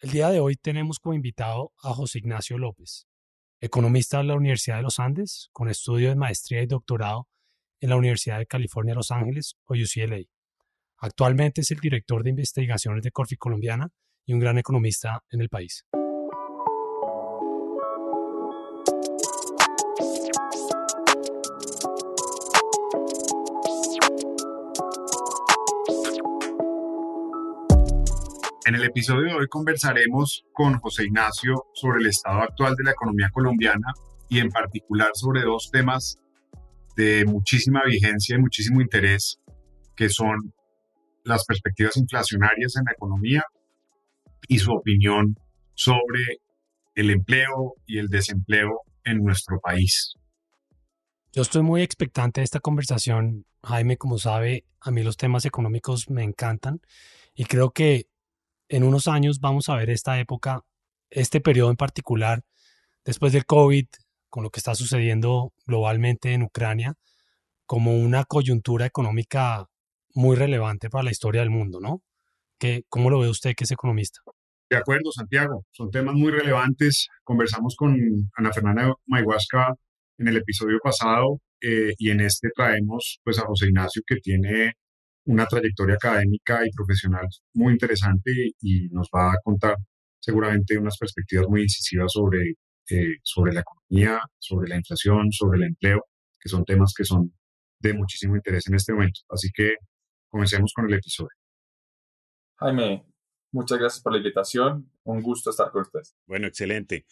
El día de hoy tenemos como invitado a José Ignacio López, economista de la Universidad de los Andes, con estudio de maestría y doctorado en la Universidad de California, Los Ángeles o UCLA. Actualmente es el director de investigaciones de Corfi Colombiana y un gran economista en el país. En el episodio de hoy conversaremos con José Ignacio sobre el estado actual de la economía colombiana y en particular sobre dos temas de muchísima vigencia y muchísimo interés, que son las perspectivas inflacionarias en la economía y su opinión sobre el empleo y el desempleo en nuestro país. Yo estoy muy expectante de esta conversación. Jaime, como sabe, a mí los temas económicos me encantan y creo que en unos años vamos a ver esta época, este periodo en particular, después del COVID, con lo que está sucediendo globalmente en Ucrania, como una coyuntura económica muy relevante para la historia del mundo, ¿no? ¿Qué, ¿Cómo lo ve usted que es economista? De acuerdo, Santiago. Son temas muy relevantes. Conversamos con Ana Fernanda Mayhuasca en el episodio pasado eh, y en este traemos pues a José Ignacio que tiene una trayectoria académica y profesional muy interesante y nos va a contar seguramente unas perspectivas muy incisivas sobre, eh, sobre la economía, sobre la inflación, sobre el empleo, que son temas que son de muchísimo interés en este momento. Así que comencemos con el episodio. Jaime, muchas gracias por la invitación. Un gusto estar con ustedes. Bueno, excelente.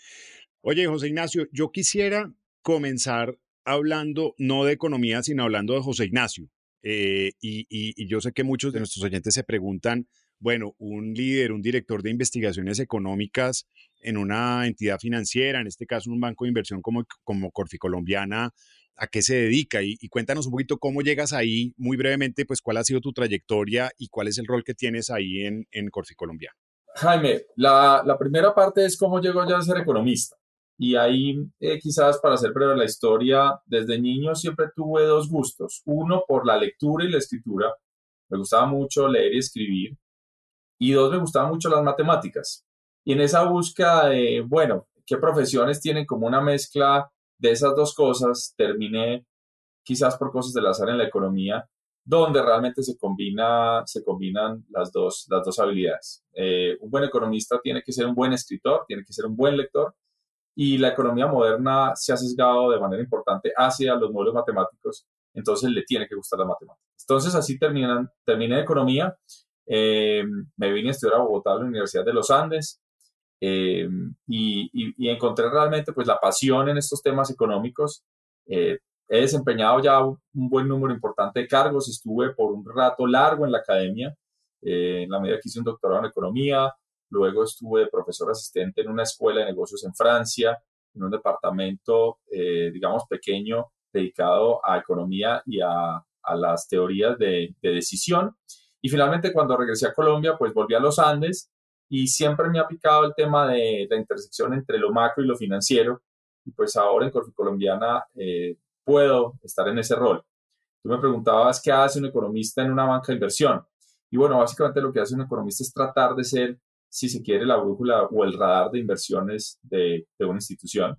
Oye, José Ignacio, yo quisiera comenzar hablando no de economía, sino hablando de José Ignacio. Eh, y, yo sé que muchos de nuestros oyentes se preguntan, bueno, un líder, un director de investigaciones económicas en una entidad financiera, en este caso un banco de inversión como, como Corfi Colombiana, ¿a qué se dedica? Y, cuéntanos un poquito cómo llegas ahí, muy brevemente, pues cuál ha sido tu trayectoria y cuál es el rol que tienes ahí en, en Corfi Colombiana. Jaime, la, la primera parte es cómo llego yo a ser economista. Y ahí, eh, quizás para hacer breve la historia, desde niño siempre tuve dos gustos. Uno, por la lectura y la escritura. Me gustaba mucho leer y escribir. Y dos, me gustaban mucho las matemáticas. Y en esa búsqueda de, bueno, qué profesiones tienen como una mezcla de esas dos cosas, terminé quizás por cosas del azar en la economía, donde realmente se, combina, se combinan las dos, las dos habilidades. Eh, un buen economista tiene que ser un buen escritor, tiene que ser un buen lector y la economía moderna se ha sesgado de manera importante hacia los modelos matemáticos, entonces le tiene que gustar la matemática. Entonces así terminan, terminé economía, eh, me vine a estudiar a Bogotá, a la Universidad de los Andes, eh, y, encontré realmente pues la pasión en estos temas económicos. Eh, he desempeñado ya un, buen número importante de cargos, estuve por un rato largo en la academia, en la medida que hice un doctorado en economía, Luego estuve de profesor asistente en una escuela de negocios en Francia, en un departamento, eh, digamos, pequeño dedicado a economía y a, las teorías de, decisión. Y finalmente, cuando regresé a Colombia, pues volví a los Andes y siempre me ha picado el tema de la intersección entre lo macro y lo financiero. Y pues ahora en Corfi Colombiana eh, puedo estar en ese rol. Tú me preguntabas qué hace un economista en una banca de inversión. Y bueno, básicamente lo que hace un economista es tratar de ser si se quiere, la brújula o el radar de inversiones de, una institución.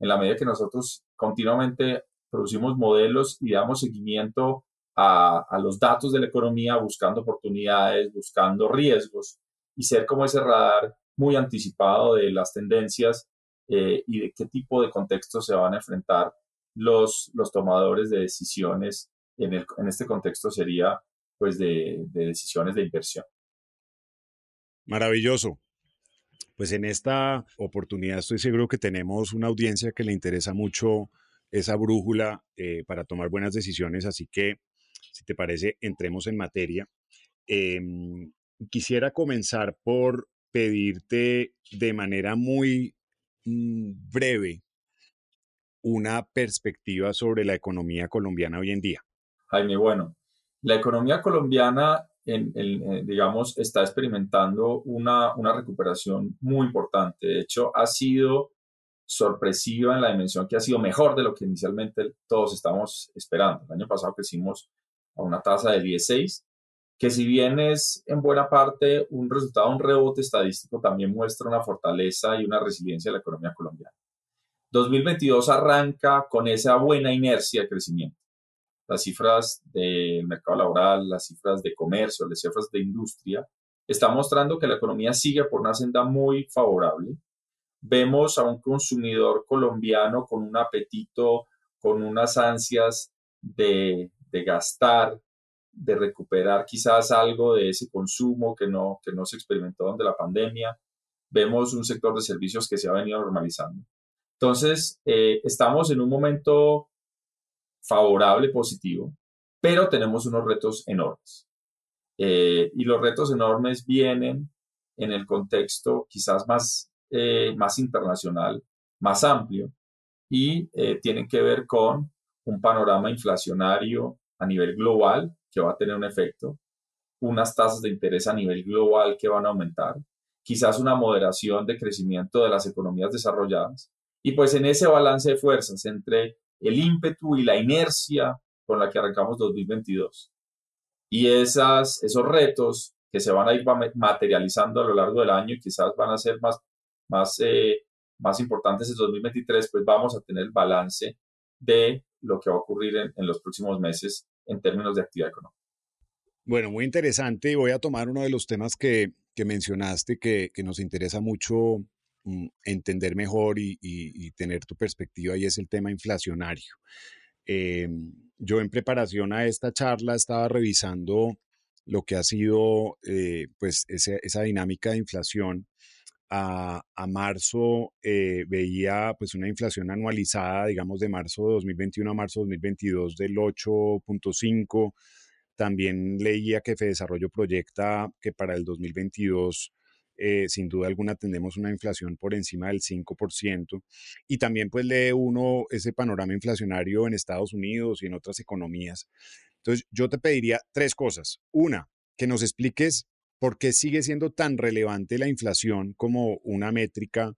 En la medida que nosotros continuamente producimos modelos y damos seguimiento a, los datos de la economía, buscando oportunidades, buscando riesgos y ser como ese radar muy anticipado de las tendencias eh, y de qué tipo de contextos se van a enfrentar los, los tomadores de decisiones. En, en este contexto sería pues de decisiones de inversión. Maravilloso. Pues en esta oportunidad estoy seguro que tenemos una audiencia que le interesa mucho esa brújula eh, para tomar buenas decisiones, así que si te parece, entremos en materia. Em, quisiera comenzar por pedirte de manera muy mm, breve una perspectiva sobre la economía colombiana hoy en día. Jaime, bueno, la economía colombiana eh, digamos, está experimentando una, una recuperación muy importante. De hecho, ha sido sorpresiva en la dimensión que ha sido mejor de lo que inicialmente todos estábamos esperando. El año pasado crecimos a una tasa de 16 que si bien es en buena parte un resultado, un rebote estadístico, también muestra una fortaleza y una resiliencia de la economía colombiana. 2022 arranca con esa buena inercia de crecimiento. Las cifras del mercado laboral, las cifras de comercio, las cifras de industria, están mostrando que la economía sigue por una senda muy favorable. Vemos a un consumidor colombiano con un apetito, con unas ansias de, de gastar, de recuperar quizás algo de ese consumo que no, que no se experimentó durante la pandemia. Vemos un sector de servicios que se ha venido normalizando. Entonces, eh, estamos en un momento favorable, positivo, pero tenemos unos retos enormes. Eh, y los retos enormes vienen en el contexto quizás más, eh, más internacional, más amplio, y tienen que ver con un panorama inflacionario a nivel global que va a tener un efecto, unas tasas de interés a nivel global que van a aumentar, quizás una moderación de crecimiento de las economías desarrolladas. Y pues en ese balance de fuerzas entre el ímpetu y la inercia con la que arrancamos 2022 y esas, esos retos que se van a ir materializando a lo largo del año y quizás van a ser más, más, eh, más importantes en 2023, pues vamos a tener el balance de lo que va a ocurrir en los próximos meses en términos de actividad económica. Bueno, muy interesante. Y voy a tomar uno de los temas que, mencionaste que, nos interesa mucho entender mejor y, tener tu perspectiva y es el tema inflacionario. Em, yo en preparación a esta charla estaba revisando lo que ha sido eh, pues esa, dinámica de inflación. A, marzo eh, veía pues una inflación anualizada, digamos, de marzo de 2021 a marzo de 2022 del 8.5 también leía que Desarrollo proyecta que para el 2022 eh, sin duda alguna tendremos una inflación por encima del 5%. Y también pues lee uno ese panorama inflacionario en Estados Unidos y en otras economías. Entonces yo te pediría tres cosas. Una, que nos expliques por qué sigue siendo tan relevante la inflación como una métrica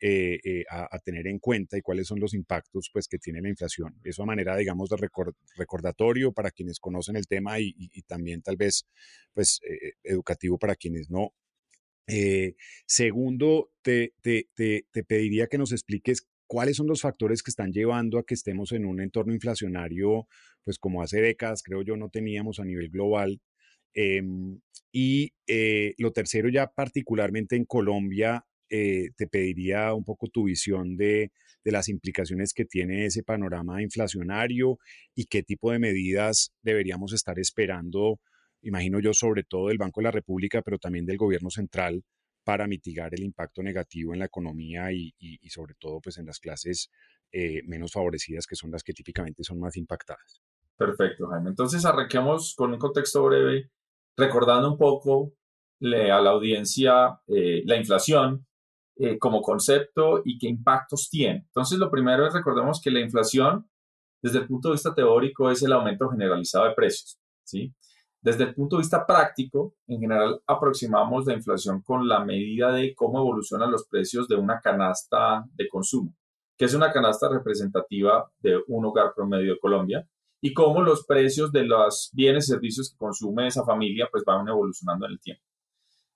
eh, eh, a, tener en cuenta y cuáles son los impactos pues, que tiene la inflación. Eso a manera, digamos, de recordatorio para quienes conocen el tema y, también tal vez pues, educativo para quienes no. Segundo, te, te, te, pediría que nos expliques cuáles son los factores que están llevando a que estemos en un entorno inflacionario, pues como hace décadas creo yo no teníamos a nivel global. Em, y lo tercero ya particularmente en Colombia, eh, te pediría un poco tu visión de, las implicaciones que tiene ese panorama inflacionario y qué tipo de medidas deberíamos estar esperando, imagino yo, sobre todo del Banco de la República, pero también del gobierno central para mitigar el impacto negativo en la economía y, sobre todo pues en las clases eh, menos favorecidas que son las que típicamente son más impactadas. Perfecto, Jaime. Entonces arranquemos con un contexto breve, recordando un poco a la audiencia eh, la inflación, eh, como concepto y qué impactos tiene. Entonces, lo primero es recordemos que la inflación, desde el punto de vista teórico, es el aumento generalizado de precios. ¿sí? Desde el punto de vista práctico, en general aproximamos la inflación con la medida de cómo evolucionan los precios de una canasta de consumo, que es una canasta representativa de un hogar promedio de Colombia, y cómo los precios de los bienes y servicios que consume esa familia pues van evolucionando en el tiempo.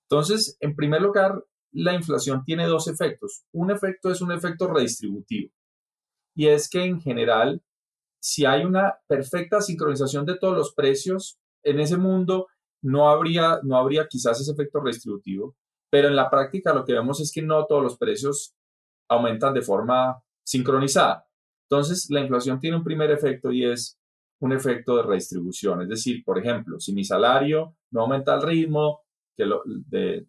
Entonces, en primer lugar, la inflación tiene dos efectos. Un efecto es un efecto redistributivo y es que en general, si hay una perfecta sincronización de todos los precios en ese mundo, no habría, no habría quizás ese efecto redistributivo, pero en la práctica lo que vemos es que no todos los precios aumentan de forma sincronizada. Entonces, la inflación tiene un primer efecto y es un efecto de redistribución. Es decir, por ejemplo, si mi salario no aumenta al ritmo de,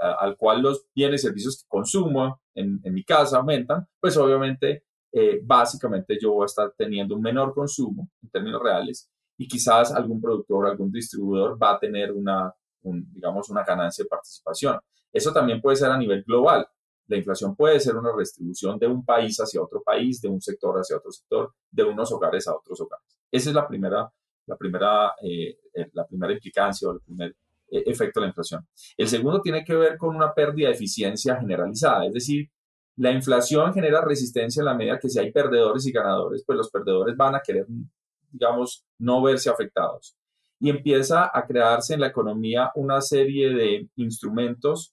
al cual los bienes y servicios que consumo en, mi casa aumentan, pues obviamente, eh, básicamente yo voy a estar teniendo un menor consumo en términos reales y quizás algún productor, algún distribuidor va a tener una, digamos, una ganancia de participación. Eso también puede ser a nivel global. La inflación puede ser una redistribución de un país hacia otro país, de un sector hacia otro sector, de unos hogares a otros hogares. Esa es la primera, la primera, eh, eh, la primera implicancia o el primer e-, efecto de la inflación. El segundo tiene que ver con una pérdida de eficiencia generalizada, es decir, la inflación genera resistencia en la medida que si hay perdedores y ganadores, pues los perdedores van a querer, digamos, no verse afectados. y empieza a crearse en la economía una serie de instrumentos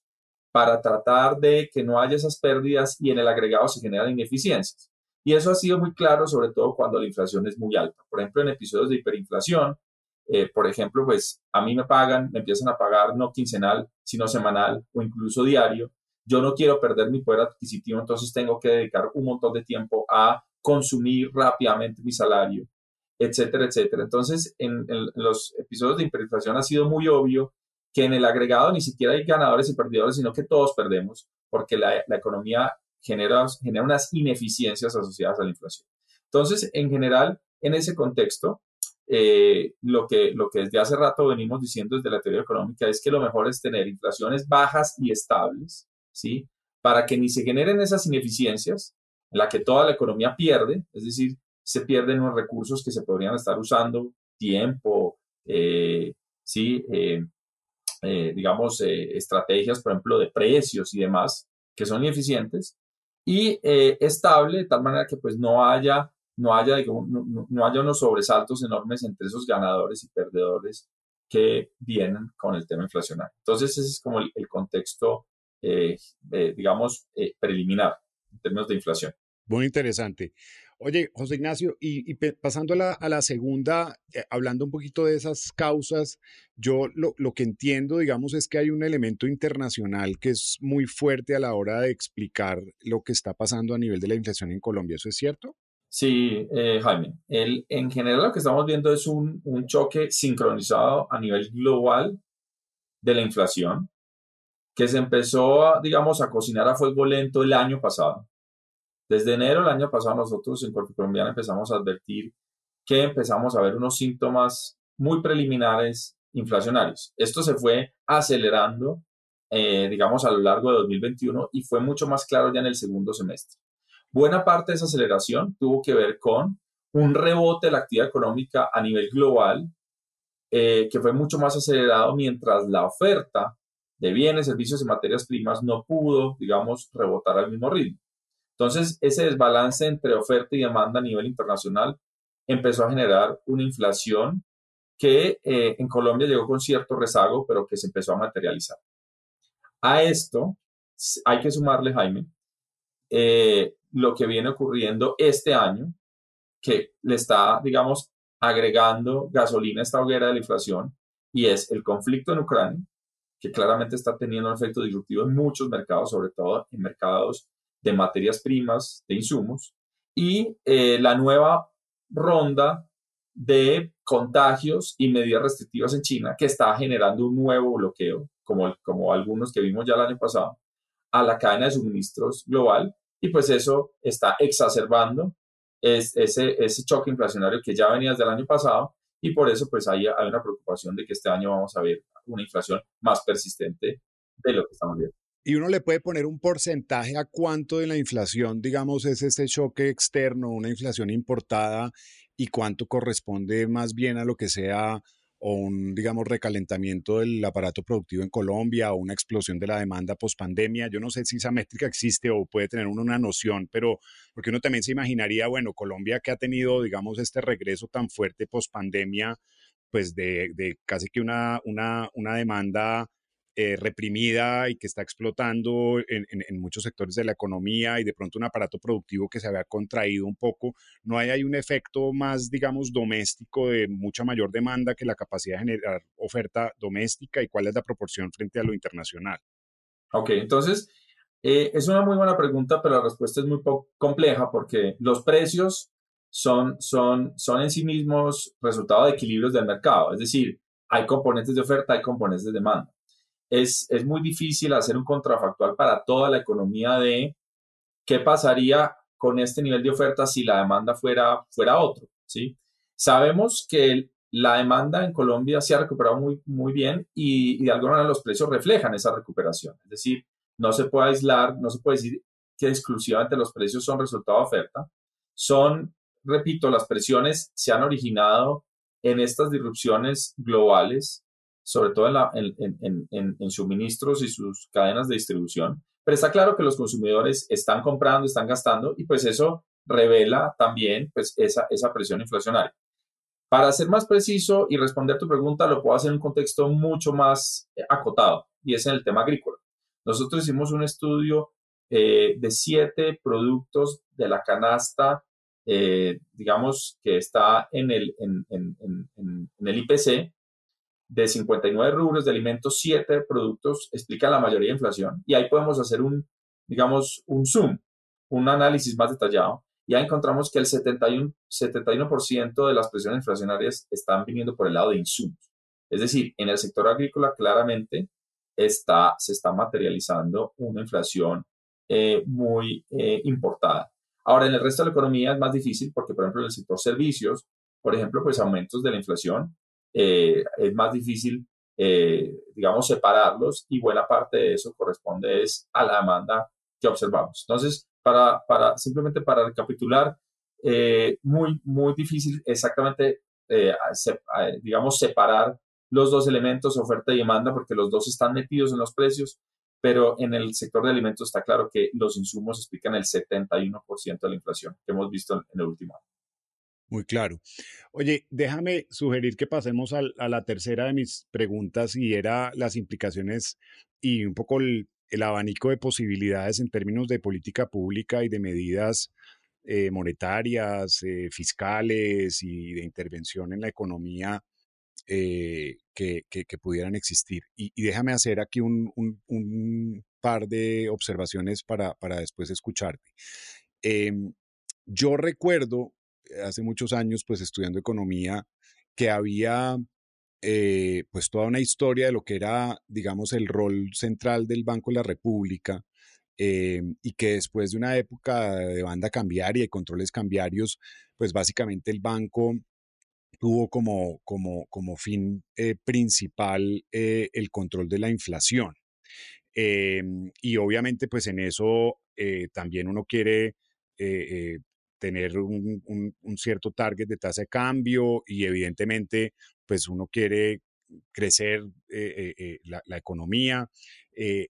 para tratar de que no haya esas pérdidas y en el agregado se generan ineficiencias. Y eso ha sido muy claro, sobre todo cuando la inflación es muy alta. Por ejemplo, en episodios de hiperinflación, eh, por ejemplo, pues a mí me pagan, me empiezan a pagar no quincenal, sino semanal o incluso diario. Yo no quiero perder mi poder adquisitivo, entonces tengo que dedicar un montón de tiempo a consumir rápidamente mi salario, etcétera, etcétera. Entonces, en, los episodios de hiperinflación ha sido muy obvio que en el agregado ni siquiera hay ganadores y perdedores, sino que todos perdemos, porque la, economía genera, genera unas ineficiencias asociadas a la inflación. Entonces, en general, en ese contexto, eh, lo, que, lo que desde hace rato venimos diciendo desde la teoría económica es que lo mejor es tener inflaciones bajas y estables, ¿sí? Para que ni se generen esas ineficiencias en la que toda la economía pierde, es decir, se pierden los recursos que se podrían estar usando, tiempo, eh, ¿sí? Eh, digamos, estrategias, por ejemplo, de precios y demás, que son ineficientes, y eh, estable de tal manera que pues no haya, no, haya, no, haya unos sobresaltos enormes entre esos ganadores y perdedores que vienen con el tema inflacionario. Entonces ese es como el, contexto, eh, eh, digamos, preliminar en términos de inflación. Muy interesante. Oye, José Ignacio, y, pasando a la, a la segunda, eh, hablando un poquito de esas causas, yo lo, lo, que entiendo, digamos, es que hay un elemento internacional que es muy fuerte a la hora de explicar lo que está pasando a nivel de la inflación en Colombia. ¿Eso es cierto? Sí, eh, Jaime. El, en general lo que estamos viendo es un, un choque sincronizado a nivel global de la inflación que se empezó, digamos, a cocinar a fuego lento el año pasado. Desde enero del año pasado nosotros en Corpo Colombiana empezamos a advertir que empezamos a ver unos síntomas muy preliminares inflacionarios. Esto se fue acelerando, eh, digamos, a lo largo de 2021 y fue mucho más claro ya en el segundo semestre. Buena parte de esa aceleración tuvo que ver con un rebote de la actividad económica a nivel global, eh, que fue mucho más acelerado mientras la oferta de bienes, servicios y materias primas no pudo, digamos, rebotar al mismo ritmo. Entonces, ese desbalance entre oferta y demanda a nivel internacional empezó a generar una inflación que eh, en Colombia llegó con cierto rezago, pero que se empezó a materializar. A esto hay que sumarle, Jaime, eh, lo que viene ocurriendo este año, que le está, digamos, agregando gasolina a esta hoguera de la inflación, y es el conflicto en Ucrania, que claramente está teniendo un efecto disruptivo en muchos mercados, sobre todo en mercados de materias primas, de insumos, y eh, la nueva ronda de contagios y medidas restrictivas en China que está generando un nuevo bloqueo, como, como algunos que vimos ya el año pasado, a la cadena de suministros global y pues eso está exacerbando ese, ese choque inflacionario que ya venía desde el año pasado y por eso pues hay, hay una preocupación de que este año vamos a ver una inflación más persistente de lo que estamos viendo. Y uno le puede poner un porcentaje a cuánto de la inflación, digamos, es este choque externo, una inflación importada, y cuánto corresponde más bien a lo que sea o un, digamos, recalentamiento del aparato productivo en Colombia o una explosión de la demanda post-pandemia. Yo no sé si esa métrica existe o puede tener uno una noción, pero porque uno también se imaginaría, bueno, Colombia que ha tenido, digamos, este regreso tan fuerte post-pandemia, pues de, de, casi que una, una, una demanda eh, reprimida y que está explotando en, muchos sectores de la economía y de pronto un aparato productivo que se había contraído un poco, no hay, hay un efecto más, digamos, doméstico de mucha mayor demanda que la capacidad de generar oferta doméstica y cuál es la proporción frente a lo internacional. Ok, entonces eh, es una muy buena pregunta, pero la respuesta es muy compleja porque los precios son, son, son en sí mismos resultado de equilibrios del mercado, es decir, hay componentes de oferta, hay componentes de demanda es, muy difícil hacer un contrafactual para toda la economía de qué pasaría con este nivel de oferta si la demanda fuera, fuera otro, ¿sí? Sabemos que la demanda en Colombia se ha recuperado muy, muy bien y, y, de alguna manera los precios reflejan esa recuperación. Es decir, no se puede aislar, no se puede decir que exclusivamente los precios son resultado de oferta. Son, repito, las presiones se han originado en estas disrupciones globales sobre todo en, suministros y sus cadenas de distribución. Pero está claro que los consumidores están comprando, están gastando y pues eso revela también pues esa, esa presión inflacionaria. Para ser más preciso y responder tu pregunta, lo puedo hacer en un contexto mucho más eh, acotado, y es en el tema agrícola. Nosotros hicimos un estudio eh, de siete productos de la canasta, eh, digamos, que está en el, en, el IPC, de 59 rubros de alimentos, siete productos explican la mayoría de inflación. Y ahí podemos hacer un, digamos, un zoom, un análisis más detallado. Y ahí encontramos que el 71%, 71 de las presiones inflacionarias están viniendo por el lado de insumos. Es decir, en el sector agrícola claramente está, se está materializando una inflación eh, muy eh, importada. Ahora, en el resto de la economía es más difícil porque, por ejemplo, en el sector servicios, por ejemplo, pues aumentos de la inflación, eh, es más difícil, digamos, separarlos y buena parte de eso corresponde es a la demanda que observamos. Entonces, para, para simplemente para recapitular, muy, muy difícil exactamente, digamos, separar los dos elementos, oferta y demanda, porque los dos están metidos en los precios pero en el sector de alimentos está claro que los insumos explican el 71% de la inflación que hemos visto en el último año. Muy claro. Oye, déjame sugerir que pasemos a, la tercera de mis preguntas y era las implicaciones y un poco el, abanico de posibilidades en términos de política pública y de medidas eh, monetarias, eh, fiscales y de intervención en la economía eh, que, pudieran existir. Y, déjame hacer aquí un, par de observaciones para, para después escucharte. Em, yo recuerdo hace muchos años, pues estudiando economía, que había eh, pues toda una historia de lo que era, digamos, el rol central del Banco de la República, em, y que después de una época de banda cambiaria y controles cambiarios, pues básicamente el banco tuvo como, como, como fin eh, principal eh, el control de la inflación. Y obviamente, pues en eso eh, también uno quiere tener un, cierto target de tasa de cambio y evidentemente, pues uno quiere crecer la, la, economía. En,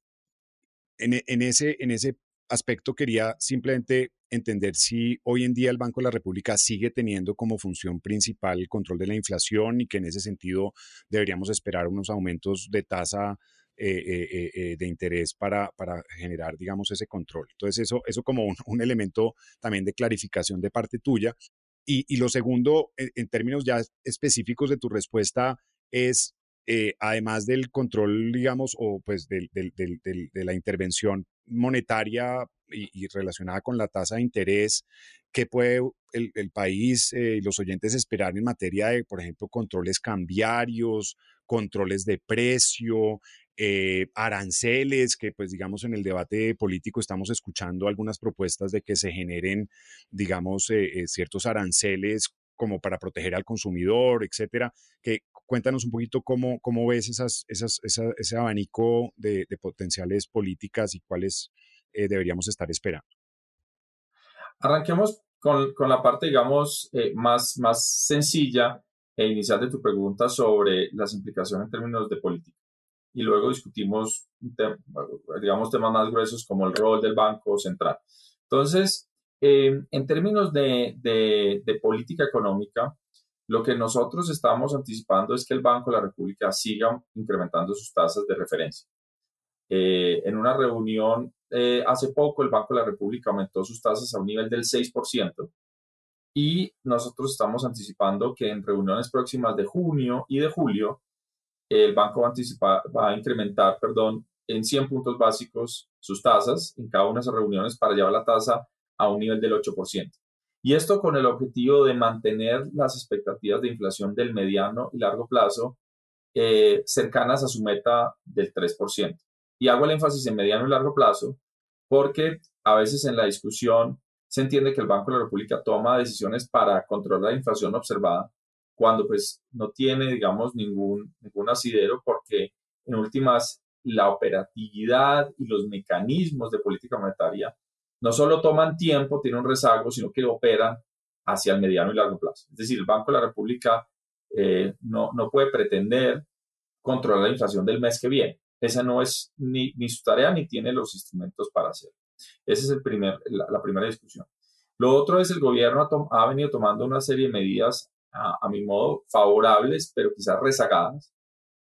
en, ese, en ese aspecto quería simplemente entender si hoy en día el Banco de la República sigue teniendo como función principal el control de la inflación y que en ese sentido deberíamos esperar unos aumentos de tasa eh, eh, eh, de interés para, para, generar, digamos, ese control. Entonces, eso, eso como un, elemento también de clarificación de parte tuya. Y, lo segundo, en, términos ya específicos de tu respuesta, es además del control, digamos, o pues de la intervención monetaria y, relacionada con la tasa de interés, ¿qué puede el, país y los oyentes esperar en materia de, por ejemplo, controles cambiarios, controles de precio, eh, aranceles, que pues digamos en el debate político estamos escuchando algunas propuestas de que se generen, digamos, eh, eh, ciertos aranceles como para proteger al consumidor, etcétera, que cuéntanos un poquito cómo, cómo ves esas, esas, ese abanico de, potenciales políticas y cuáles deberíamos estar esperando? Arranquemos con, con la parte, digamos, más, más sencilla e inicial de tu pregunta sobre las implicaciones en términos de política. Y luego discutimos, digamos, temas más gruesos como el rol del Banco Central. Entonces, eh, en términos de, de, política económica, lo que nosotros estamos anticipando es que el Banco de la República siga incrementando sus tasas de referencia. en una reunión eh, hace poco el Banco de la República aumentó sus tasas a un nivel del 6% y nosotros estamos anticipando que en reuniones próximas de junio y de julio el banco va a, va a incrementar, perdón, en 100 puntos básicos sus tasas en cada una de esas reuniones para llevar la tasa a un nivel del 8%. Y esto con el objetivo de mantener las expectativas de inflación del mediano y largo plazo eh, cercanas a su meta del 3%. Y hago el énfasis en mediano y largo plazo porque a veces en la discusión se entiende que el Banco de la República toma decisiones para controlar la inflación observada cuando pues no tiene, digamos, ningún, ningún asidero porque en últimas la operatividad y los mecanismos de política monetaria no solo toman tiempo, tienen un rezago, sino que operan hacia el mediano y largo plazo. Es decir, el Banco de la República eh, no, no puede pretender controlar la inflación del mes que viene. Esa no es ni, su tarea ni tiene los instrumentos para hacerlo. Esa es el primer, la, primera discusión. Lo otro es el gobierno ha, venido tomando una serie de medidas a, mi modo, favorables, pero quizás rezagadas,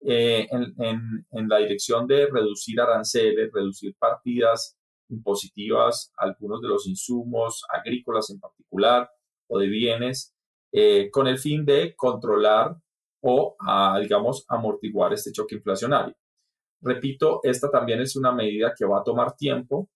eh, en, la dirección de reducir aranceles, reducir partidas impositivas, algunos de los insumos agrícolas en particular o de bienes, eh, con el fin de controlar o, digamos, amortiguar este choque inflacionario. Repito, esta también es una medida que va a tomar tiempo,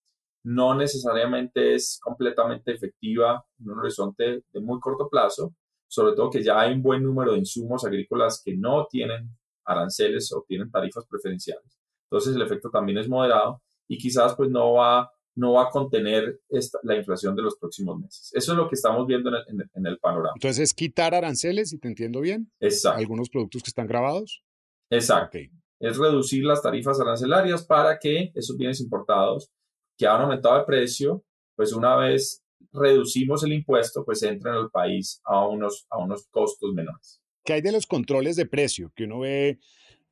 no necesariamente es completamente efectiva en un horizonte de muy corto plazo, sobre todo que ya hay un buen número de insumos agrícolas que no tienen aranceles o tienen tarifas preferenciales. Entonces el efecto también es moderado y quizás pues no va, no va a contener la inflación de los próximos meses. Eso es lo que estamos viendo en el, panorama. Entonces es quitar aranceles, si te entiendo bien. Exacto. Algunos productos que están grabados. Exacto. Es reducir las tarifas arancelarias para que esos bienes importados que han aumentado de precio, pues una vez reducimos el impuesto, pues entren al país a unos, a unos costos menores. ¿Qué hay de los controles de precio? Que uno ve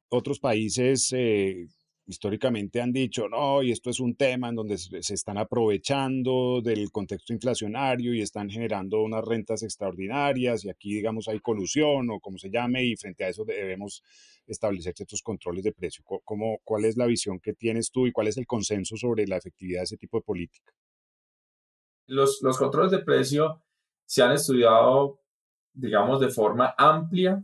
otros países eh, históricamente han dicho, no, y esto es un tema en donde se están aprovechando del contexto inflacionario y están generando unas rentas extraordinarias y aquí, digamos, hay colusión o como se llame y frente a eso debemos establecer ciertos controles de precio. ¿Cómo, ¿Cuál es la visión que tienes tú y cuál es el consenso sobre la efectividad de ese tipo de política? Los, los controles de precio se han estudiado, digamos, de forma amplia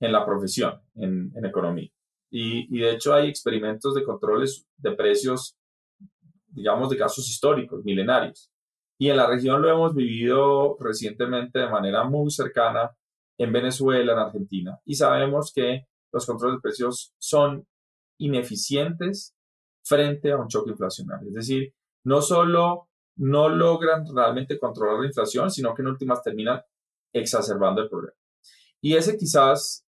en la profesión, en, economía. Y, de hecho hay experimentos de controles de precios, digamos, de casos históricos, milenarios. Y en la región lo hemos vivido recientemente de manera muy cercana en Venezuela, en Argentina. Y sabemos que los controles de precios son ineficientes frente a un choque inflacionario. Es decir, no solo no logran realmente controlar la inflación, sino que en últimas terminan exacerbando el problema. Y ese quizás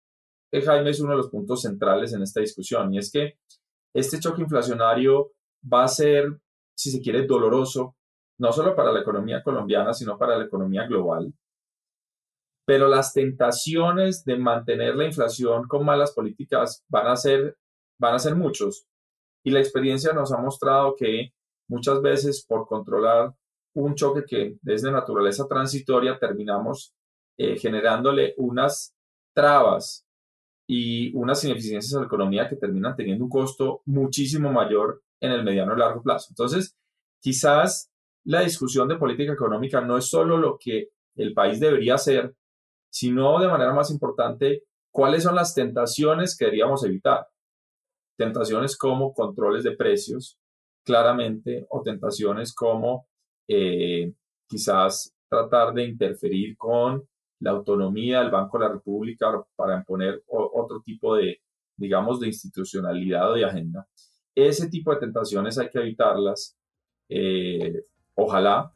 Jaime, es uno de los puntos centrales en esta discusión, y es que este choque inflacionario va a ser, si se quiere, doloroso, no solo para la economía colombiana, sino para la economía global. Pero las tentaciones de mantener la inflación con malas políticas van a ser, van a ser muchos. Y la experiencia nos ha mostrado que muchas veces por controlar un choque que es de naturaleza transitoria, terminamos eh, generándole unas trabas y unas ineficiencias a la economía que terminan teniendo un costo muchísimo mayor en el mediano y largo plazo. Entonces, quizás la discusión de política económica no es solo lo que el país debería hacer, sino de manera más importante, cuáles son las tentaciones que deberíamos evitar. Tentaciones como controles de precios, claramente, o tentaciones como eh, quizás tratar de interferir con la autonomía del Banco de la República para imponer otro tipo de, digamos, de institucionalidad o de agenda. Ese tipo de tentaciones hay que evitarlas, eh, ojalá,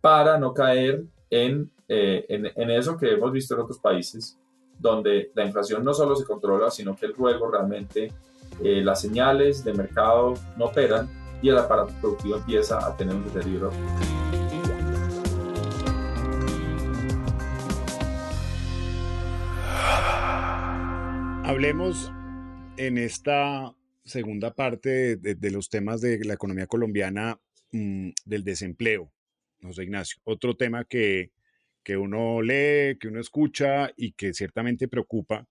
para no caer en, eh, en, en, eso que hemos visto en otros países, donde la inflación no solo se controla, sino que luego realmente eh, las señales de mercado no operan y el aparato productivo empieza a tener un deterioro. Hablemos en esta segunda parte de, los temas de la economía colombiana mm, del desempleo, José Ignacio. Otro tema que, que uno lee, que uno escucha y que ciertamente preocupa.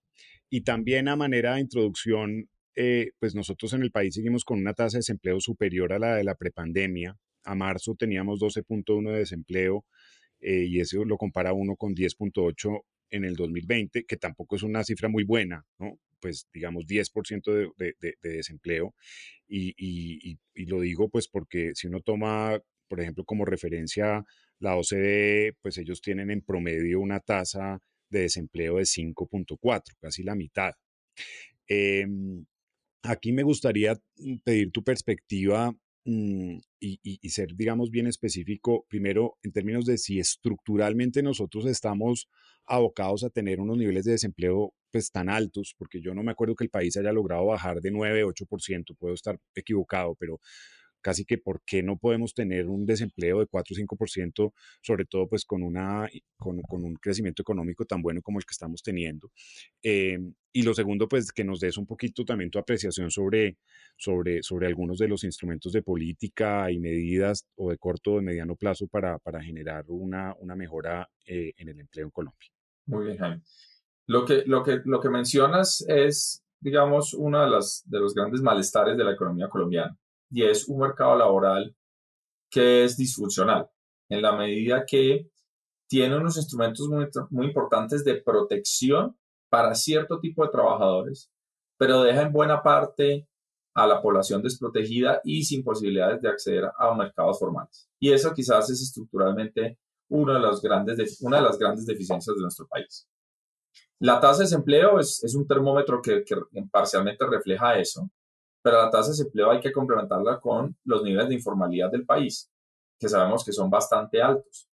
Y también a manera de introducción, eh, pues nosotros en el país seguimos con una tasa de desempleo superior a la de la prepandemia. A marzo teníamos 12.1 de desempleo eh, y eso lo compara uno con 10.8 en el 2020, que tampoco es una cifra muy buena, ¿no? Pues digamos 10% de, de, desempleo. Y, y, lo digo pues porque si uno toma, por ejemplo, como referencia la OCDE, pues ellos tienen en promedio una tasa de desempleo de 5.4, casi la mitad. Em, aquí me gustaría mm, pedir tu perspectiva Mm, y, ser, digamos, bien específico, primero, en términos de si estructuralmente nosotros estamos abocados a tener unos niveles de desempleo pues tan altos, porque yo no me acuerdo que el país haya logrado bajar de 9, 8%, puedo estar equivocado, pero casi que por qué no podemos tener un desempleo de 4 o 5%, sobre todo pues con, una, con, un crecimiento económico tan bueno como el que estamos teniendo. Em, y lo segundo, pues que nos des un poquito también tu apreciación sobre, sobre, sobre algunos de los instrumentos de política y medidas o de corto o de mediano plazo para, para generar una, una mejora eh, en el empleo en Colombia. Muy bien, Jaime. Lo que, lo que, lo que mencionas es, digamos, uno de, de los grandes malestares de la economía colombiana y es un mercado laboral que es disfuncional en la medida que tiene unos instrumentos muy, muy importantes de protección para cierto tipo de trabajadores, pero deja en buena parte a la población desprotegida y sin posibilidades de acceder a mercados formales. Y eso quizás es estructuralmente una de las grandes, una de las grandes deficiencias de nuestro país. La tasa de desempleo es, es un termómetro que, que, parcialmente refleja eso, pero la tasa de desempleo hay que complementarla con los niveles de informalidad del país, que sabemos que son bastante altos.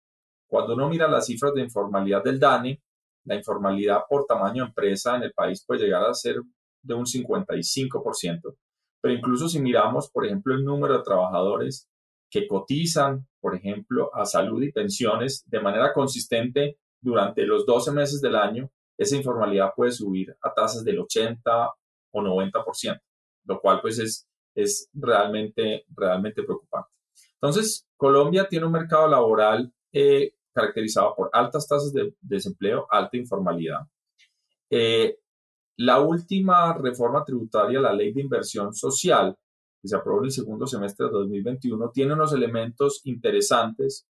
Cuando uno mira las cifras de informalidad del DANE, la informalidad por tamaño empresa en el país puede llegar a ser de un 55%, pero incluso si miramos, por ejemplo, el número de trabajadores que cotizan, por ejemplo, a salud y pensiones de manera consistente durante los 12 meses del año, esa informalidad puede subir a tasas del 80 o 90%, lo cual pues es, es realmente, realmente preocupante. Entonces, Colombia tiene un mercado laboral eh, caracterizado por altas tasas de, desempleo, alta informalidad. Eh, la última reforma tributaria, la ley de inversión social, que se aprobó en el segundo semestre de 2021, tiene unos elementos interesantes,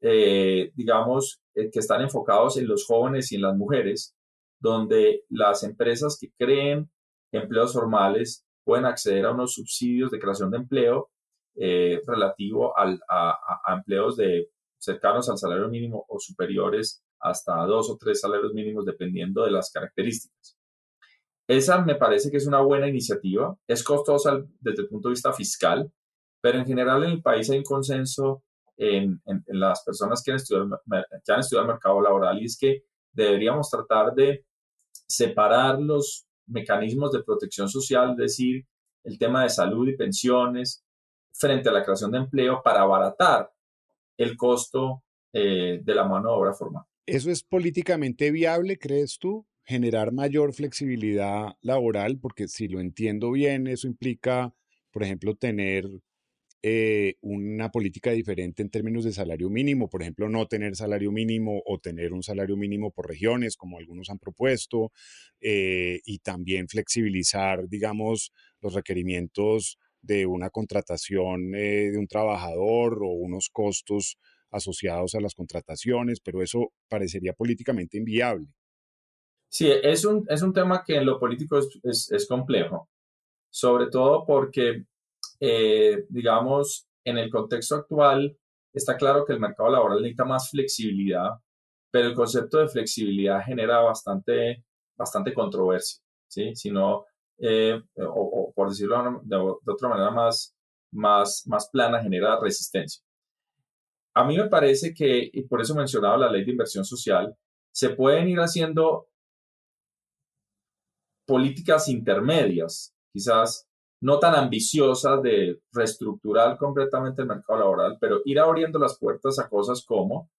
eh, digamos, que están enfocados en los jóvenes y en las mujeres, donde las empresas que creen empleos formales pueden acceder a unos subsidios de creación de empleo eh, relativo a, a, empleos de cercanos al salario mínimo o superiores hasta dos o tres salarios mínimos dependiendo de las características. Esa me parece que es una buena iniciativa, es costosa desde el punto de vista fiscal, pero en general en el país hay un consenso en, las personas que han, estudiado, que han estudiado el mercado laboral y es que deberíamos tratar de separar los mecanismos de protección social, es decir, el tema de salud y pensiones, frente a la creación de empleo para abaratar el costo eh, de la mano de obra formal. ¿Eso es políticamente viable, crees tú? generar mayor flexibilidad laboral, porque si lo entiendo bien, eso implica, por ejemplo, tener eh, una política diferente en términos de salario mínimo, por ejemplo, no tener salario mínimo o tener un salario mínimo por regiones, como algunos han propuesto, eh, y también flexibilizar, digamos, los requerimientos de una contratación eh, de un trabajador o unos costos asociados a las contrataciones, pero eso parecería políticamente inviable. Sí, es un, es un tema que en lo político es, es, complejo, sobre todo porque, eh, digamos, en el contexto actual está claro que el mercado laboral necesita más flexibilidad, pero el concepto de flexibilidad genera bastante, bastante controversia, ¿sí? Si eh, o, por decirlo de, de, otra manera más, más, más plana, genera resistencia. A mí me parece que, y por eso mencionaba la ley de inversión social, se pueden ir haciendo políticas intermedias, quizás no tan ambiciosas de reestructurar completamente el mercado laboral, pero ir abriendo las puertas a cosas como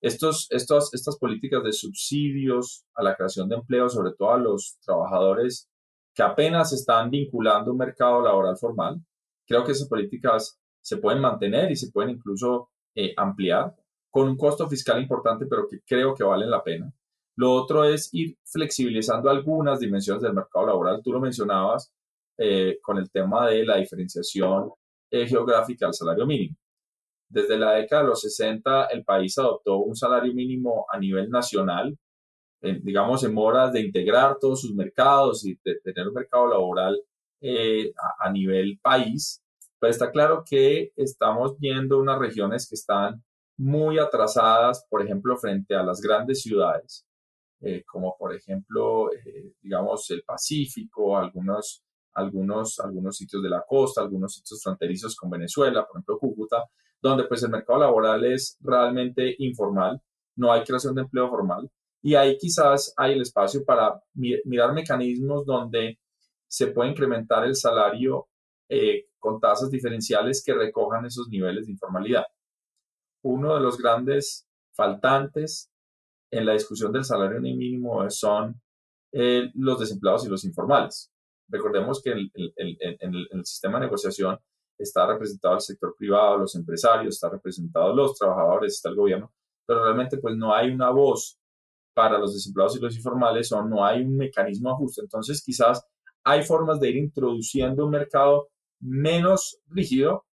estos, estos, estas políticas de subsidios a la creación de empleo, sobre todo a los trabajadores que apenas están vinculando un mercado laboral formal. Creo que esas políticas se pueden mantener y se pueden incluso eh, ampliar con un costo fiscal importante, pero que creo que valen la pena. Lo otro es ir flexibilizando algunas dimensiones del mercado laboral. Tú lo mencionabas eh, con el tema de la diferenciación eh, geográfica del salario mínimo. Desde la década de los 60, el país adoptó un salario mínimo a nivel nacional, digamos, en moras de integrar todos sus mercados y de tener un mercado laboral eh, a, a nivel país. Pero está claro que estamos viendo unas regiones que están muy atrasadas, por ejemplo, frente a las grandes ciudades eh, como por ejemplo, eh, digamos, el Pacífico, algunos, algunos, algunos sitios de la costa, algunos sitios fronterizos con Venezuela, por ejemplo, Cúcuta, donde pues el mercado laboral es realmente informal, no hay creación de empleo formal y ahí quizás hay el espacio para mirar mecanismos donde se puede incrementar el salario eh, con tasas diferenciales que recojan esos niveles de informalidad. Uno de los grandes faltantes en la discusión del salario mínimo son eh, los desempleados y los informales. Recordemos que en el, sistema de negociación está representado el sector privado, los empresarios, está representado los trabajadores, está el gobierno, pero realmente pues no hay una voz para los desempleados y los informales son no hay un mecanismo ajuste. Entonces, quizás hay formas de ir introduciendo un mercado menos rígido,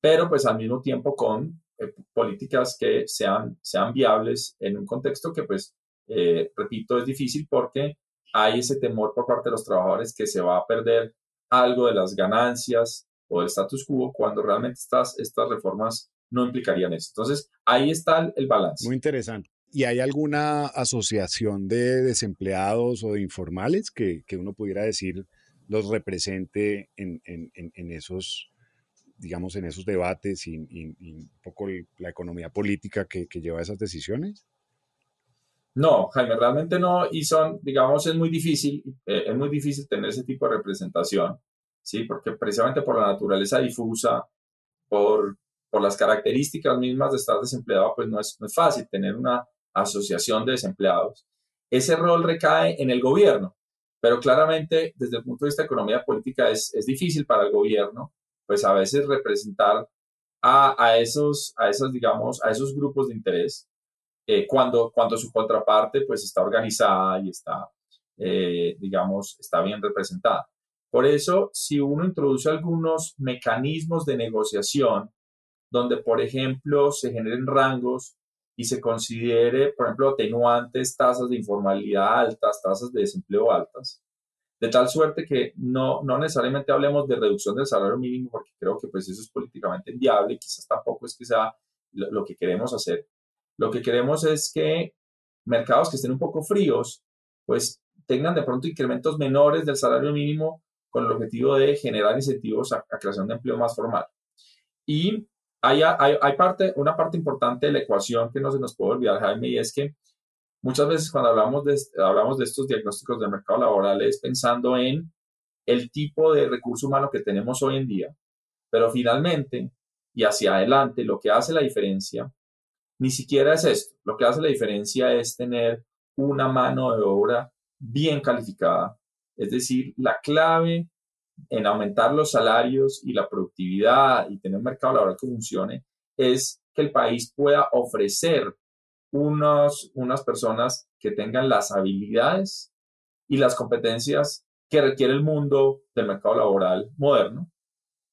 pero pues al mismo tiempo con eh, políticas que sean, sean viables en un contexto que pues, eh, repito, es difícil porque hay ese temor por parte de los trabajadores que se va a perder algo de las ganancias o del status quo cuando realmente estas, estas reformas no implicarían eso. Entonces, ahí está el balance. Muy interesante. ¿Y hay alguna asociación de desempleados o de informales que, que uno pudiera decir los represente en, en, en, esos, digamos, en esos debates y, un poco la economía política que, que lleva esas decisiones? No, Jaime, realmente no, y son, digamos, es muy difícil, eh, es muy difícil tener ese tipo de representación, ¿sí? Porque precisamente por la naturaleza difusa, por, por las características mismas de estar desempleado, pues no es, no es fácil tener una asociación de desempleados. Ese rol recae en el gobierno, pero claramente desde el punto de vista de economía política es, es difícil para el gobierno, pues a veces representar a, a, esos, a esos, digamos, a esos grupos de interés eh, cuando, cuando su contraparte pues está organizada y está, eh, digamos, está bien representada. Por eso, si uno introduce algunos mecanismos de negociación donde, por ejemplo, se generen rangos y se considere, por ejemplo, atenuantes, tasas de informalidad altas, tasas de desempleo altas, de tal suerte que no, no necesariamente hablemos de reducción del salario mínimo, porque creo que pues eso es políticamente inviable, quizás tampoco es que sea lo que queremos hacer, lo que queremos es que mercados que estén un poco fríos, pues tengan de pronto incrementos menores del salario mínimo con el objetivo de generar incentivos a, creación de empleo más formal. Y hay, hay, parte, una parte importante de la ecuación que no se nos puede olvidar, Jaime, y es que muchas veces cuando hablamos de, hablamos de estos diagnósticos del mercado laboral es pensando en el tipo de recurso humano que tenemos hoy en día, pero finalmente y hacia adelante lo que hace la diferencia ni siquiera es esto. Lo que hace la diferencia es tener una mano de obra bien calificada. Es decir, la clave en aumentar los salarios y la productividad y tener un mercado laboral que funcione es que el país pueda ofrecer unos, unas personas que tengan las habilidades y las competencias que requiere el mundo del mercado laboral moderno.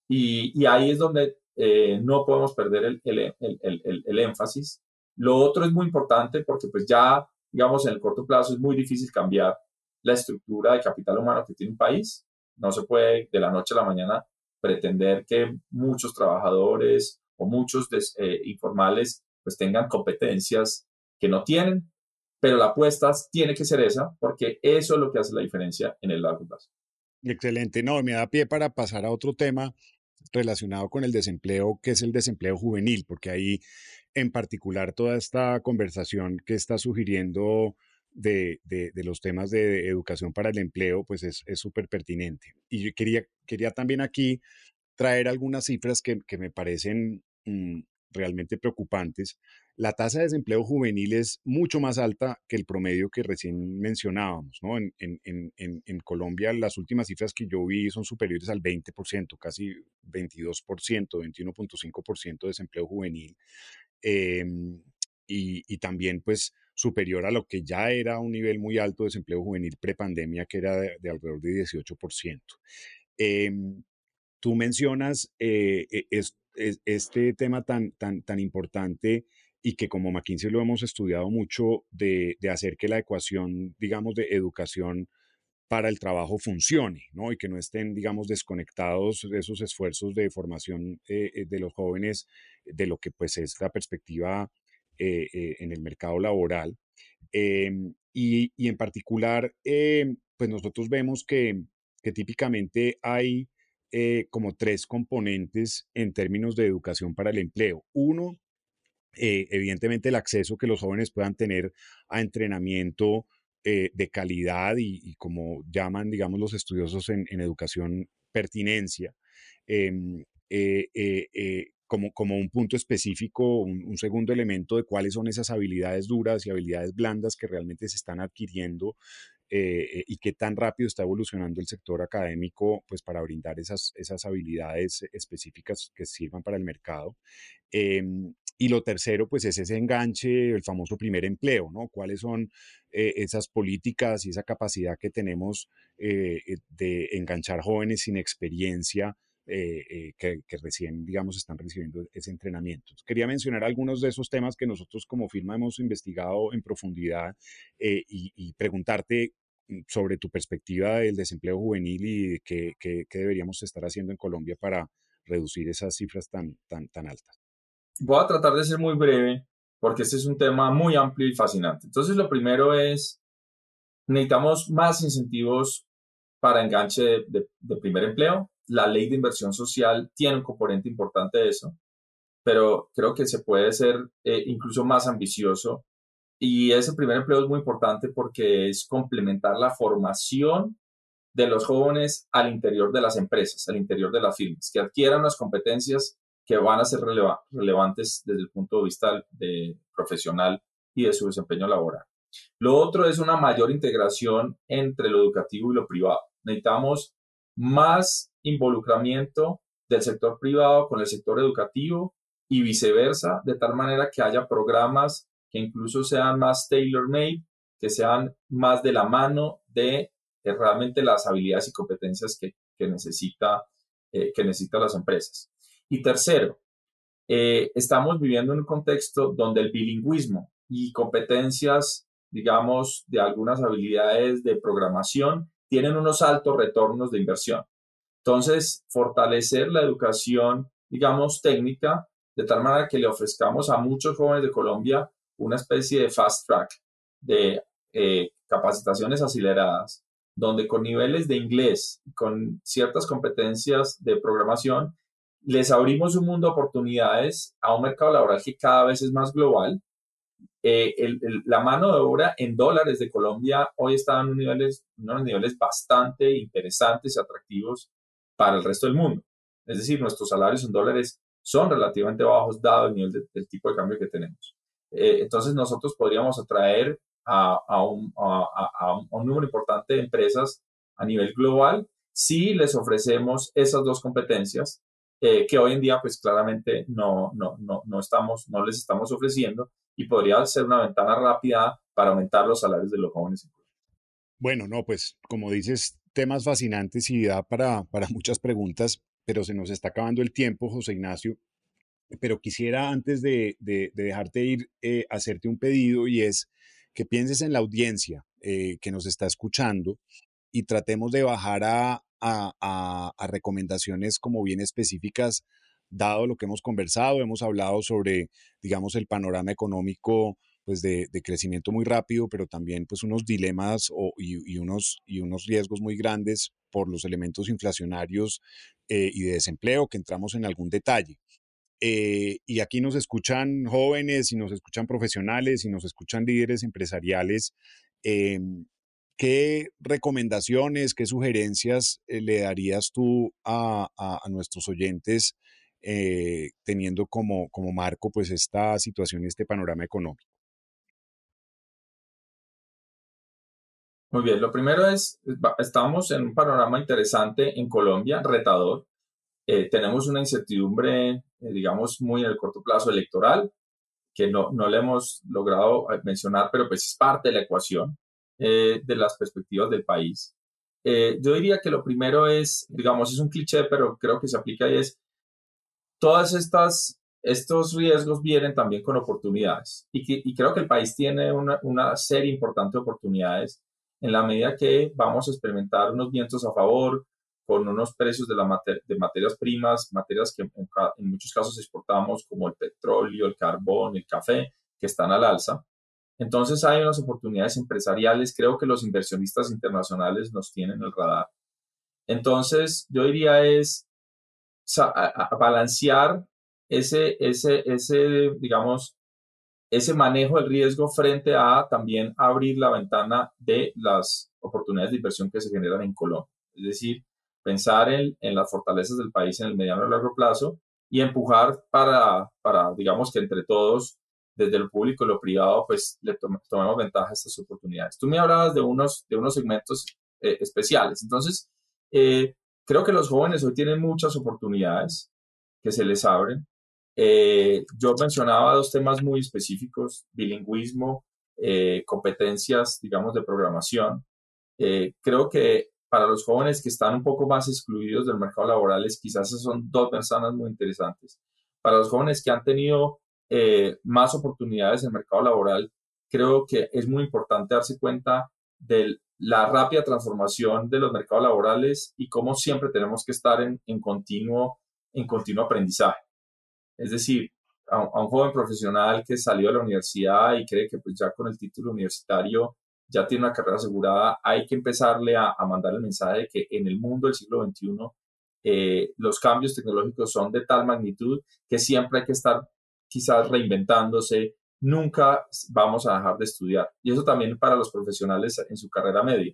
Y, y ahí es donde eh, no podemos perder el, el, el, el, énfasis. Lo otro es muy importante porque pues ya, digamos, en el corto plazo es muy difícil cambiar la estructura de capital humano que tiene un país. No se puede de la noche a la mañana pretender que muchos trabajadores o muchos eh, informales pues tengan competencias que no tienen, pero la apuesta tiene que ser esa porque eso es lo que hace la diferencia en el largo plazo. Excelente, no, me da pie para pasar a otro tema relacionado con el desempleo, que es el desempleo juvenil, porque ahí en particular toda esta conversación que está sugiriendo de, de, los temas de educación para el empleo, pues es súper pertinente. Y yo quería, quería también aquí traer algunas cifras que, que me parecen mm, realmente preocupantes. La tasa de desempleo juvenil es mucho más alta que el promedio que recién mencionábamos. ¿no? En, Colombia las últimas cifras que yo vi son superiores al 20%, casi 22%, 21.5% de desempleo juvenil. Em, y, también pues superior a lo que ya era un nivel muy alto de desempleo juvenil prepandemia, que era de, alrededor de 18%. Eh, tú mencionas eh, e, es, este tema tan, tan, tan importante y que como McKinsey lo hemos estudiado mucho de, hacer que la ecuación, digamos, de educación para el trabajo funcione, ¿no? Y que no estén, digamos, desconectados esos esfuerzos de formación eh, eh, de los jóvenes de lo que pues es la perspectiva en el mercado laboral. Em, y, en particular, em, pues nosotros vemos que típicamente hay como tres componentes en términos de educación para el empleo. Uno, evidentemente el acceso que los jóvenes puedan tener a entrenamiento eh, de calidad y, como llaman, digamos, los estudiosos en, educación, pertinencia, em, eh, eh, como, como un punto específico, un, segundo elemento de cuáles son esas habilidades duras y habilidades blandas que realmente se están adquiriendo eh, y qué tan rápido está evolucionando el sector académico pues para brindar esas, esas habilidades específicas que sirvan para el mercado. Em, y lo tercero, pues es ese enganche, el famoso primer empleo, ¿no? ¿Cuáles son eh, esas políticas y esa capacidad que tenemos eh, de enganchar jóvenes sin experiencia que, que, recién, digamos, están recibiendo ese entrenamiento? Quería mencionar algunos de esos temas que nosotros como firma hemos investigado en profundidad y, y preguntarte sobre tu perspectiva del desempleo juvenil y qué, deberíamos estar haciendo en Colombia para reducir esas cifras tan, tan, tan altas. Voy a tratar de ser muy breve porque este es un tema muy amplio y fascinante. Entonces, lo primero es, necesitamos más incentivos para enganche de, primer empleo. La ley de inversión social tiene un componente importante de eso, pero creo que se puede ser eh, incluso más ambicioso y ese primer empleo es muy importante porque es complementar la formación de los jóvenes al interior de las empresas, al interior de las firmas, que adquieran las competencias que van a ser relevantes desde el punto de vista de profesional y de su desempeño laboral. Lo otro es una mayor integración entre lo educativo y lo privado. Necesitamos más involucramiento del sector privado con el sector educativo y viceversa, de tal manera que haya programas que incluso sean más tailor-made, que sean más de la mano de, realmente las habilidades y competencias que, que necesita, eh, que necesitan las empresas. Y tercero, eh, estamos viviendo en un contexto donde el bilingüismo y competencias, digamos, de algunas habilidades de programación tienen unos altos retornos de inversión. Entonces, fortalecer la educación, digamos, técnica, de tal manera que le ofrezcamos a muchos jóvenes de Colombia una especie de fast track de eh, capacitaciones aceleradas, donde con niveles de inglés, con ciertas competencias de programación, les abrimos un mundo de oportunidades a un mercado laboral que cada vez es más global. Eh, la mano de obra en dólares de Colombia hoy está en niveles, unos niveles bastante interesantes y atractivos para el resto del mundo. Es decir, nuestros salarios en dólares son relativamente bajos dado el nivel del tipo de cambio que tenemos. Eh, entonces nosotros podríamos atraer a, un, número importante de empresas a nivel global si les ofrecemos esas dos competencias eh, que hoy en día pues claramente no, no, no, no, estamos, no les estamos ofreciendo y podría ser una ventana rápida para aumentar los salarios de los jóvenes. Bueno, no, pues como dices, temas fascinantes y da para, para muchas preguntas, pero se nos está acabando el tiempo, José Ignacio pero quisiera antes de, dejarte ir, eh, hacerte un pedido y es que pienses en la audiencia eh, que nos está escuchando y tratemos de bajar a, recomendaciones como bien específicas, dado lo que hemos conversado, hemos hablado sobre, digamos, el panorama económico pues de, crecimiento muy rápido, pero también pues unos dilemas y, unos, y unos riesgos muy grandes por los elementos inflacionarios eh, y de desempleo que entramos en algún detalle. Eh, y aquí nos escuchan jóvenes y nos escuchan profesionales y nos escuchan líderes empresariales. Em, ¿Qué recomendaciones, qué sugerencias eh, le darías tú a, nuestros oyentes eh, teniendo como, como marco pues esta situación, este panorama económico? Muy bien, lo primero es, estamos en un panorama interesante en Colombia, retador. Tenemos una incertidumbre eh, digamos, muy en el corto plazo electoral, que no, no le hemos logrado eh, mencionar, pero pues es parte de la ecuación eh, de las perspectivas del país. yo diría que lo primero es, digamos, es un cliché, pero creo que se aplica y es, todas estas, estos riesgos vienen también con oportunidades y, que, y creo que el país tiene una, una serie importante de oportunidades en la medida que vamos a experimentar unos vientos a favor, con unos precios de, la de materias primas, materias que en, muchos casos exportamos como el petróleo, el carbón, el café, que están al alza. Entonces hay unas oportunidades empresariales, creo que los inversionistas internacionales nos tienen el radar. Entonces yo diría es balancear ese, ese, ese, digamos, ese manejo del riesgo frente a también abrir la ventana de las oportunidades de inversión que se generan en Colombia. Es decir, pensar en, en, las fortalezas del país en el mediano y largo plazo y empujar para, para, digamos que entre todos, desde lo público y lo privado, pues le tomemos ventaja a estas oportunidades. Tú me hablabas de unos, de unos segmentos eh, especiales. Entonces, eh, creo que los jóvenes hoy tienen muchas oportunidades que se les abren. Eh, yo mencionaba dos temas muy específicos, bilingüismo, competencias, digamos, de programación. creo que para los jóvenes que están un poco más excluidos del mercado laboral, quizás son dos personas muy interesantes. Para los jóvenes que han tenido más oportunidades en el mercado laboral, creo que es muy importante darse cuenta del la rápida transformación de los mercados laborales y cómo siempre tenemos que estar en, en continuo, en continuo aprendizaje. Es decir, a, un joven profesional que salió de la universidad y cree que pues ya con el título universitario ya tiene una carrera asegurada, hay que empezarle a, a mandar el mensaje de que en el mundo del siglo XXI eh, los cambios tecnológicos son de tal magnitud que siempre hay que estar quizás reinventándose, nunca vamos a dejar de estudiar. Y eso también para los profesionales en su carrera media.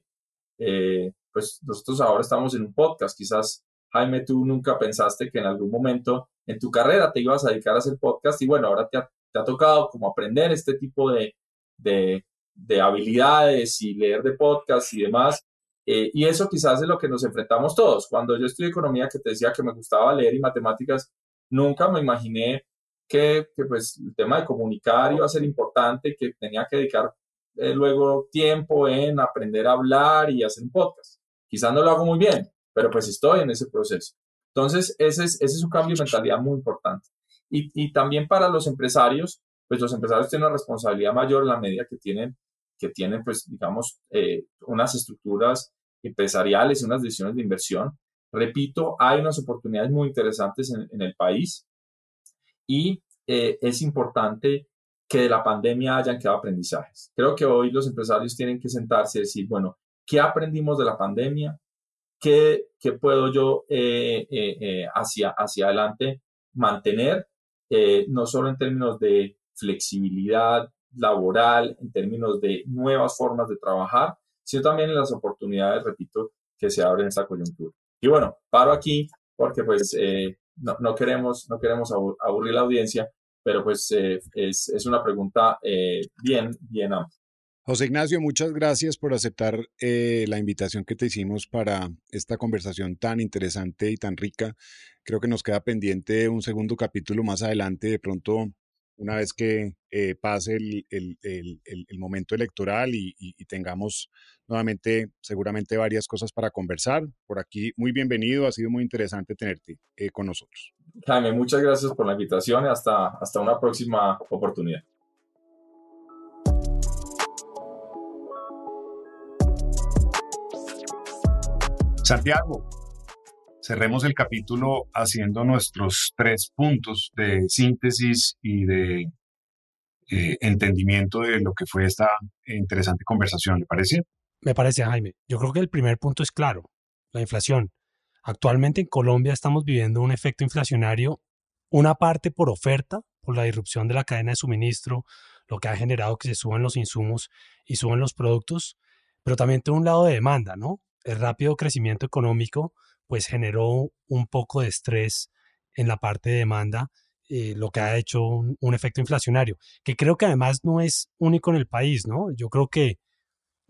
Eh, pues nosotros ahora estamos en un podcast, quizás Jaime, tú nunca pensaste que en algún momento en tu carrera te ibas a dedicar a hacer podcast y bueno, ahora te ha, tocado como aprender este tipo de, de, habilidades y leer de podcast y demás. Eh, y eso quizás es lo que nos enfrentamos todos. Cuando yo estudié economía, que te decía que me gustaba leer y matemáticas, nunca me imaginé que, pues el tema de comunicar iba a ser importante, que tenía que dedicar eh, luego tiempo en aprender a hablar y hacer un podcast. Quizás no lo hago muy bien, pero pues estoy en ese proceso. Entonces, ese es, ese es un cambio de mentalidad muy importante. Y, y también para los empresarios, pues los empresarios tienen una responsabilidad mayor en la medida que tienen, que tienen pues, digamos, eh, unas estructuras empresariales y unas decisiones de inversión. Repito, hay unas oportunidades muy interesantes en, el país y eh, es importante que de la pandemia hayan quedado aprendizajes. Creo que hoy los empresarios tienen que sentarse y decir, bueno, ¿qué aprendimos de la pandemia? ¿Qué, qué puedo yo eh, hacia, hacia adelante mantener? no solo en términos de flexibilidad laboral, en términos de nuevas formas de trabajar, sino también en las oportunidades, repito, que se abren en esta coyuntura. Y bueno, paro aquí porque pues no, queremos, no queremos aburrir la audiencia, pero pues eh, es, es, una pregunta eh, bien, bien amplia. José Ignacio, muchas gracias por aceptar eh, la invitación que te hicimos para esta conversación tan interesante y tan rica. Creo que nos queda pendiente un segundo capítulo más adelante, de pronto una vez que eh, pase el, el, el, el, momento electoral y, y, tengamos nuevamente seguramente varias cosas para conversar. Por aquí, muy bienvenido, ha sido muy interesante tenerte eh, con nosotros. Jaime, muchas gracias por la invitación y hasta, hasta una próxima oportunidad. Santiago, cerremos el capítulo haciendo nuestros tres puntos de síntesis y de eh, entendimiento de lo que fue esta interesante conversación, ¿le parece? Me parece, Jaime. Yo creo que el primer punto es claro, la inflación. Actualmente en Colombia estamos viviendo un efecto inflacionario, una parte por oferta, por la disrupción de la cadena de suministro, lo que ha generado que se suban los insumos y suban los productos, pero también de un lado de demanda, ¿no? El rápido crecimiento económico pues generó un poco de estrés en la parte de demanda, eh, lo que ha hecho un, efecto inflacionario, que creo que además no es único en el país, ¿no? Yo creo que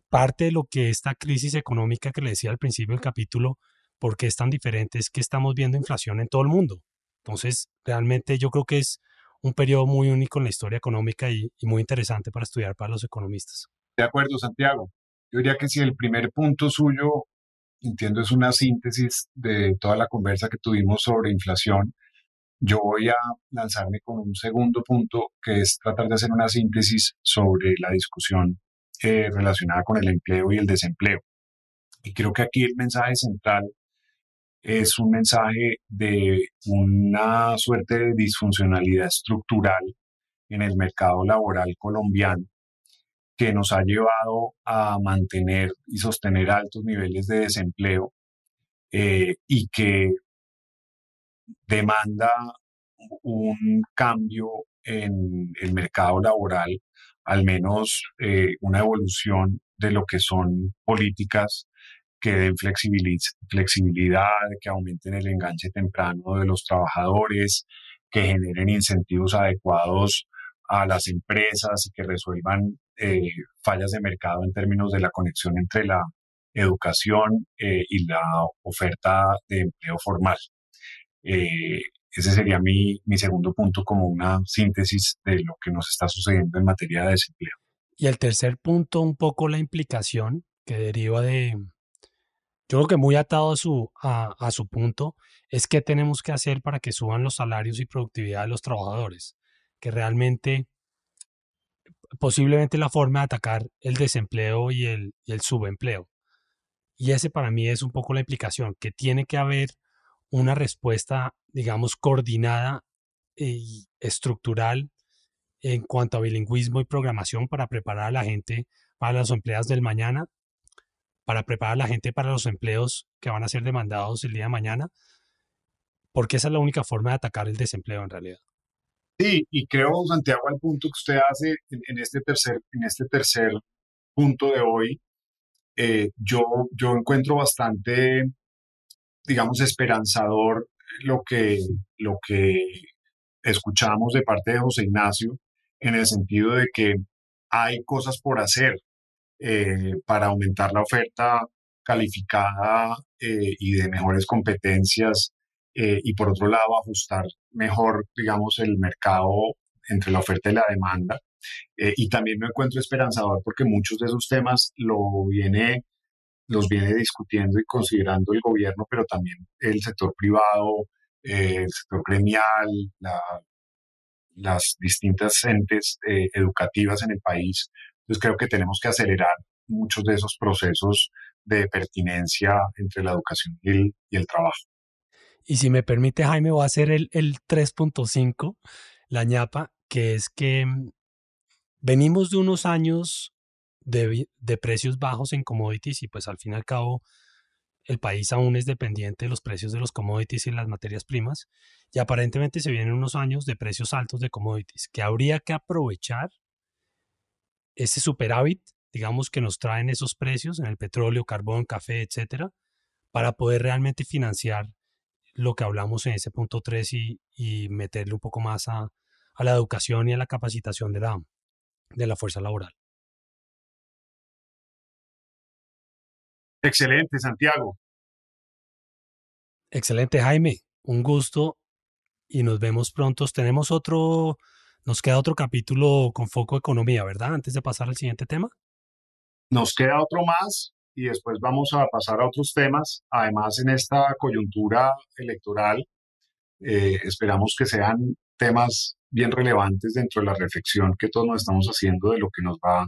parte de lo que esta crisis económica que le decía al principio del capítulo, porque es tan diferente, es que estamos viendo inflación en todo el mundo. Entonces, realmente yo creo que es un periodo muy único en la historia económica y, y muy interesante para estudiar para los economistas. De acuerdo, Santiago. Yo diría que si el primer punto suyo entiendo es una síntesis de toda la conversa que tuvimos sobre inflación. Yo voy a lanzarme con un segundo punto, que es tratar de hacer una síntesis sobre la discusión eh, relacionada con el empleo y el desempleo. Y creo que aquí el mensaje central es un mensaje de una suerte de disfuncionalidad estructural en el mercado laboral colombiano que nos ha llevado a mantener y sostener altos niveles de desempleo eh, y que demanda un cambio en el mercado laboral, al menos eh, una evolución de lo que son políticas que den flexibilidad, que aumenten el enganche temprano de los trabajadores, que generen incentivos adecuados a las empresas y que resuelvan eh, fallas de mercado en términos de la conexión entre la educación eh, y la oferta de empleo formal. Eh, ese sería mi, mi segundo punto como una síntesis de lo que nos está sucediendo en materia de desempleo. Y el tercer punto, un poco la implicación que deriva de, yo creo que muy atado a su, a, a su punto, es qué tenemos que hacer para que suban los salarios y productividad de los trabajadores, que realmente posiblemente la forma de atacar el desempleo y el, subempleo. Y ese para mí es un poco la implicación, que tiene que haber una respuesta, digamos, coordinada y estructural en cuanto a bilingüismo y programación para preparar a la gente para las empleadas del mañana, para preparar a la gente para los empleos que van a ser demandados el día de mañana, porque esa es la única forma de atacar el desempleo en realidad. Sí, y creo, Santiago, al punto que usted hace en, este, tercer, en este tercer punto de hoy, eh, yo, yo encuentro bastante, digamos, esperanzador lo que, lo que escuchamos de parte de José Ignacio, en el sentido de que hay cosas por hacer eh, para aumentar la oferta calificada eh, y de mejores competencias y por otro lado ajustar mejor, digamos, el mercado entre la oferta y la demanda. Eh, y también me encuentro esperanzador porque muchos de esos temas lo viene, los viene discutiendo y considerando el gobierno, pero también el sector privado, eh, el sector gremial, las distintas entes eh, educativas en el país. Entonces creo que tenemos que acelerar muchos de esos procesos de pertinencia entre la educación y el, trabajo. Y si me permite, Jaime, voy a hacer el, el 3.5, la ñapa, que es que mm, venimos de unos años de, precios bajos en commodities y pues al fin y al cabo el país aún es dependiente de los precios de los commodities y las materias primas y aparentemente se vienen unos años de precios altos de commodities que habría que aprovechar ese superávit, digamos, que nos traen esos precios en el petróleo, carbón, café, etcétera, para poder realmente financiar lo que hablamos en ese punto 3 y, y meterle un poco más a, a la educación y a la capacitación de la, de la fuerza laboral. Excelente, Santiago. Excelente, Jaime. Un gusto y nos vemos pronto. Tenemos otro, nos queda otro capítulo con foco economía, ¿verdad? Antes de pasar al siguiente tema. Nos queda otro más y después vamos a pasar a otros temas. Además, en esta coyuntura electoral, eh, esperamos que sean temas bien relevantes dentro de la reflexión que todos nos estamos haciendo de lo que nos va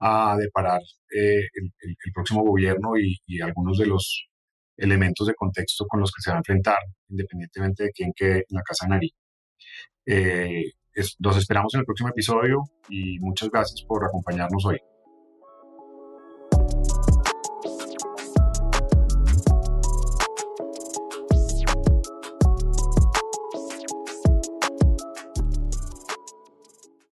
a deparar eh, el, próximo gobierno y, algunos de los elementos de contexto con los que se va a enfrentar, independientemente de quién quede en la Casa Nari. Eh, los esperamos en el próximo episodio y muchas gracias por acompañarnos hoy.